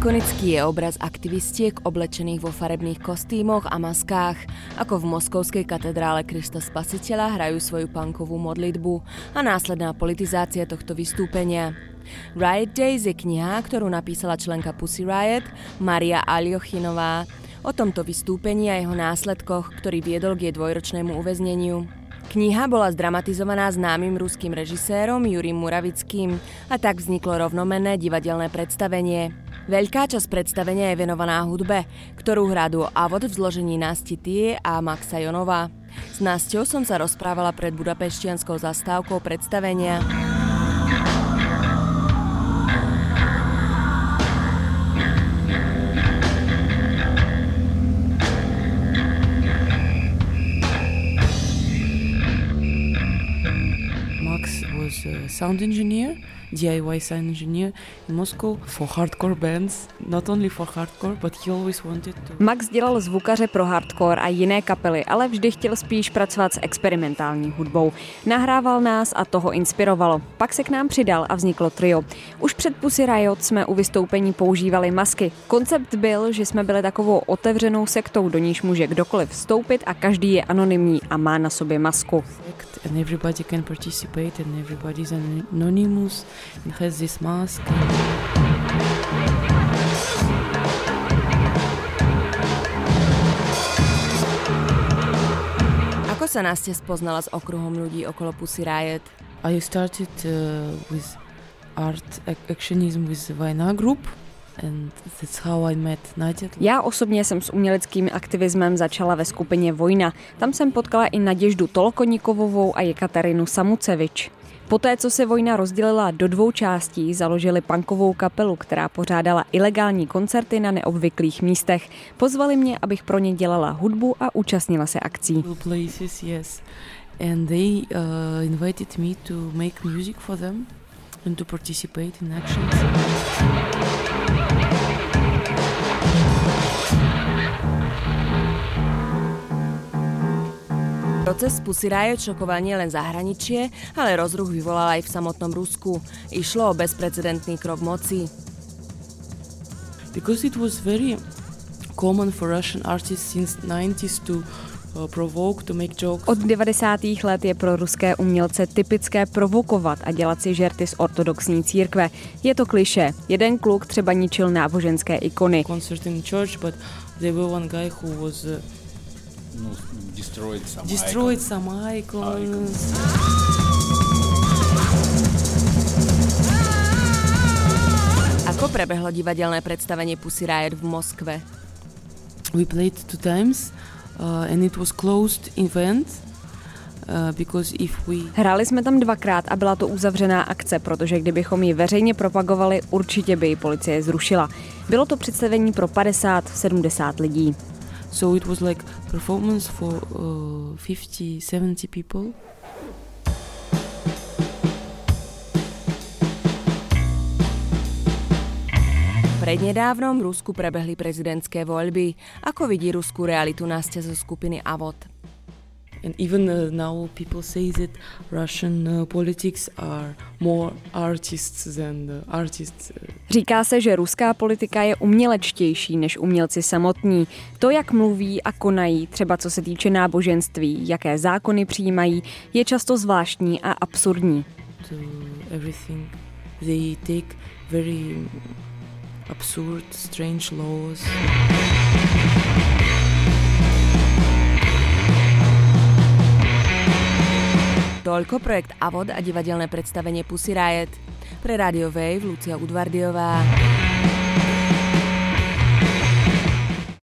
Ikonický je obraz aktivistiek oblečených vo farebných kostýmoch a maskách, ako v moskovskej katedrále Krista Spasiteľa hrajú svoju punkovú modlitbu a následná politizácia tohto vystúpenia. Riot Days je kniha, ktorú napísala členka Pussy Riot Maria Aljochinová o tomto vystúpení a jeho následkoch, ktorý viedol k jej dvojročnému uväzneniu. Kniha bola zdramatizovaná známym ruským režisérom Jurim Muravickým a tak vzniklo rovnomenné divadelné predstavenie. Veľká časť predstavenia je venovaná hudbe, ktorú hrá duo Avod v zložení Nasti Tie a Maxa Jonova. S Nasťou som sa rozprávala pred budapeštianskou zastávkou predstavenia. Sound engineer, DIY sound engineer in Moscow for hardcore bands, not only for hardcore, but he always wanted to. Max dělal zvukaře pro hardcore a jiné kapely, ale vždy chtěl spíš pracovat s experimentální hudbou. Nahrával nás a toho inspirovalo. Pak se k nám přidal a vzniklo trio. Už před Pussy Riot jsme u vystoupení používali masky. Koncept byl, že jsme byli takovou otevřenou sektou, do níž může kdokoliv vstoupit a každý je anonymní a má na sobě masku. And everybody can participate and everybody is anonymous and has this mask. Ako sa Nastia spoznala s okruhom ľudí okolo Pussy Riot? I started uh, with art actionism with Vajna group and that's how I met. Já osobně jsem s uměleckým aktivismem začala ve skupině Vojna. Tam jsem potkala i Naděždu Tolkoníkovovou a Jekaterinu Samucevič. Poté, co se vojna rozdělila do dvou částí, založili punkovou kapelu, která pořádala ilegální koncerty na neobvyklých místech. Pozvali mě, abych pro ně dělala hudbu a účastnila se akcí. Places, yes. Uh, and to participate in actions. Proces Pussy Riot šokoval nielen zahraničie, ale rozruch vyvolal aj v samotnom Rusku. Išlo o bezprecedentný krok moci. Because it was very common for Russian artists since 90s to uh, od 90. let je pro ruské umělce typické provokovat a dělat si žerty z ortodoxní církve. Je to kliše. Jeden kluk třeba ničil náboženské ikony. Concert in church, but there were one guy who was uh, no, destroyed some destroyed icons. some icons. Ako prebehlo divadelné predstavenie Pussy Riot v Moskve? We played two times uh, and it was closed event. Uh, Hráli jsme tam dvakrát a byla to uzavřená akce, protože kdybychom ji veřejně propagovali, určitě by ji policie zrušila. Bylo to představení pro 50-70 lidí. So it was like performance for uh, 50, 70 people. Prednedávnom v Rusku prebehli prezidentské voľby. Ako vidí ruskú realitu Nastia zo skupiny Avod? And even uh, now people say that Russian uh, politics are more artists than the artists. Uh. Říká se, že ruská politika je umělečtější než umělci samotní. To, jak mluví a konají, třeba co se týče náboženství, jaké zákony přijímají, je často zvláštní a absurdní. To everything they take very absurd, strange laws. Toľko projekt Avod a divadelné predstavenie Pussy Riot. Pre Radio Wave Lucia Udvardiová.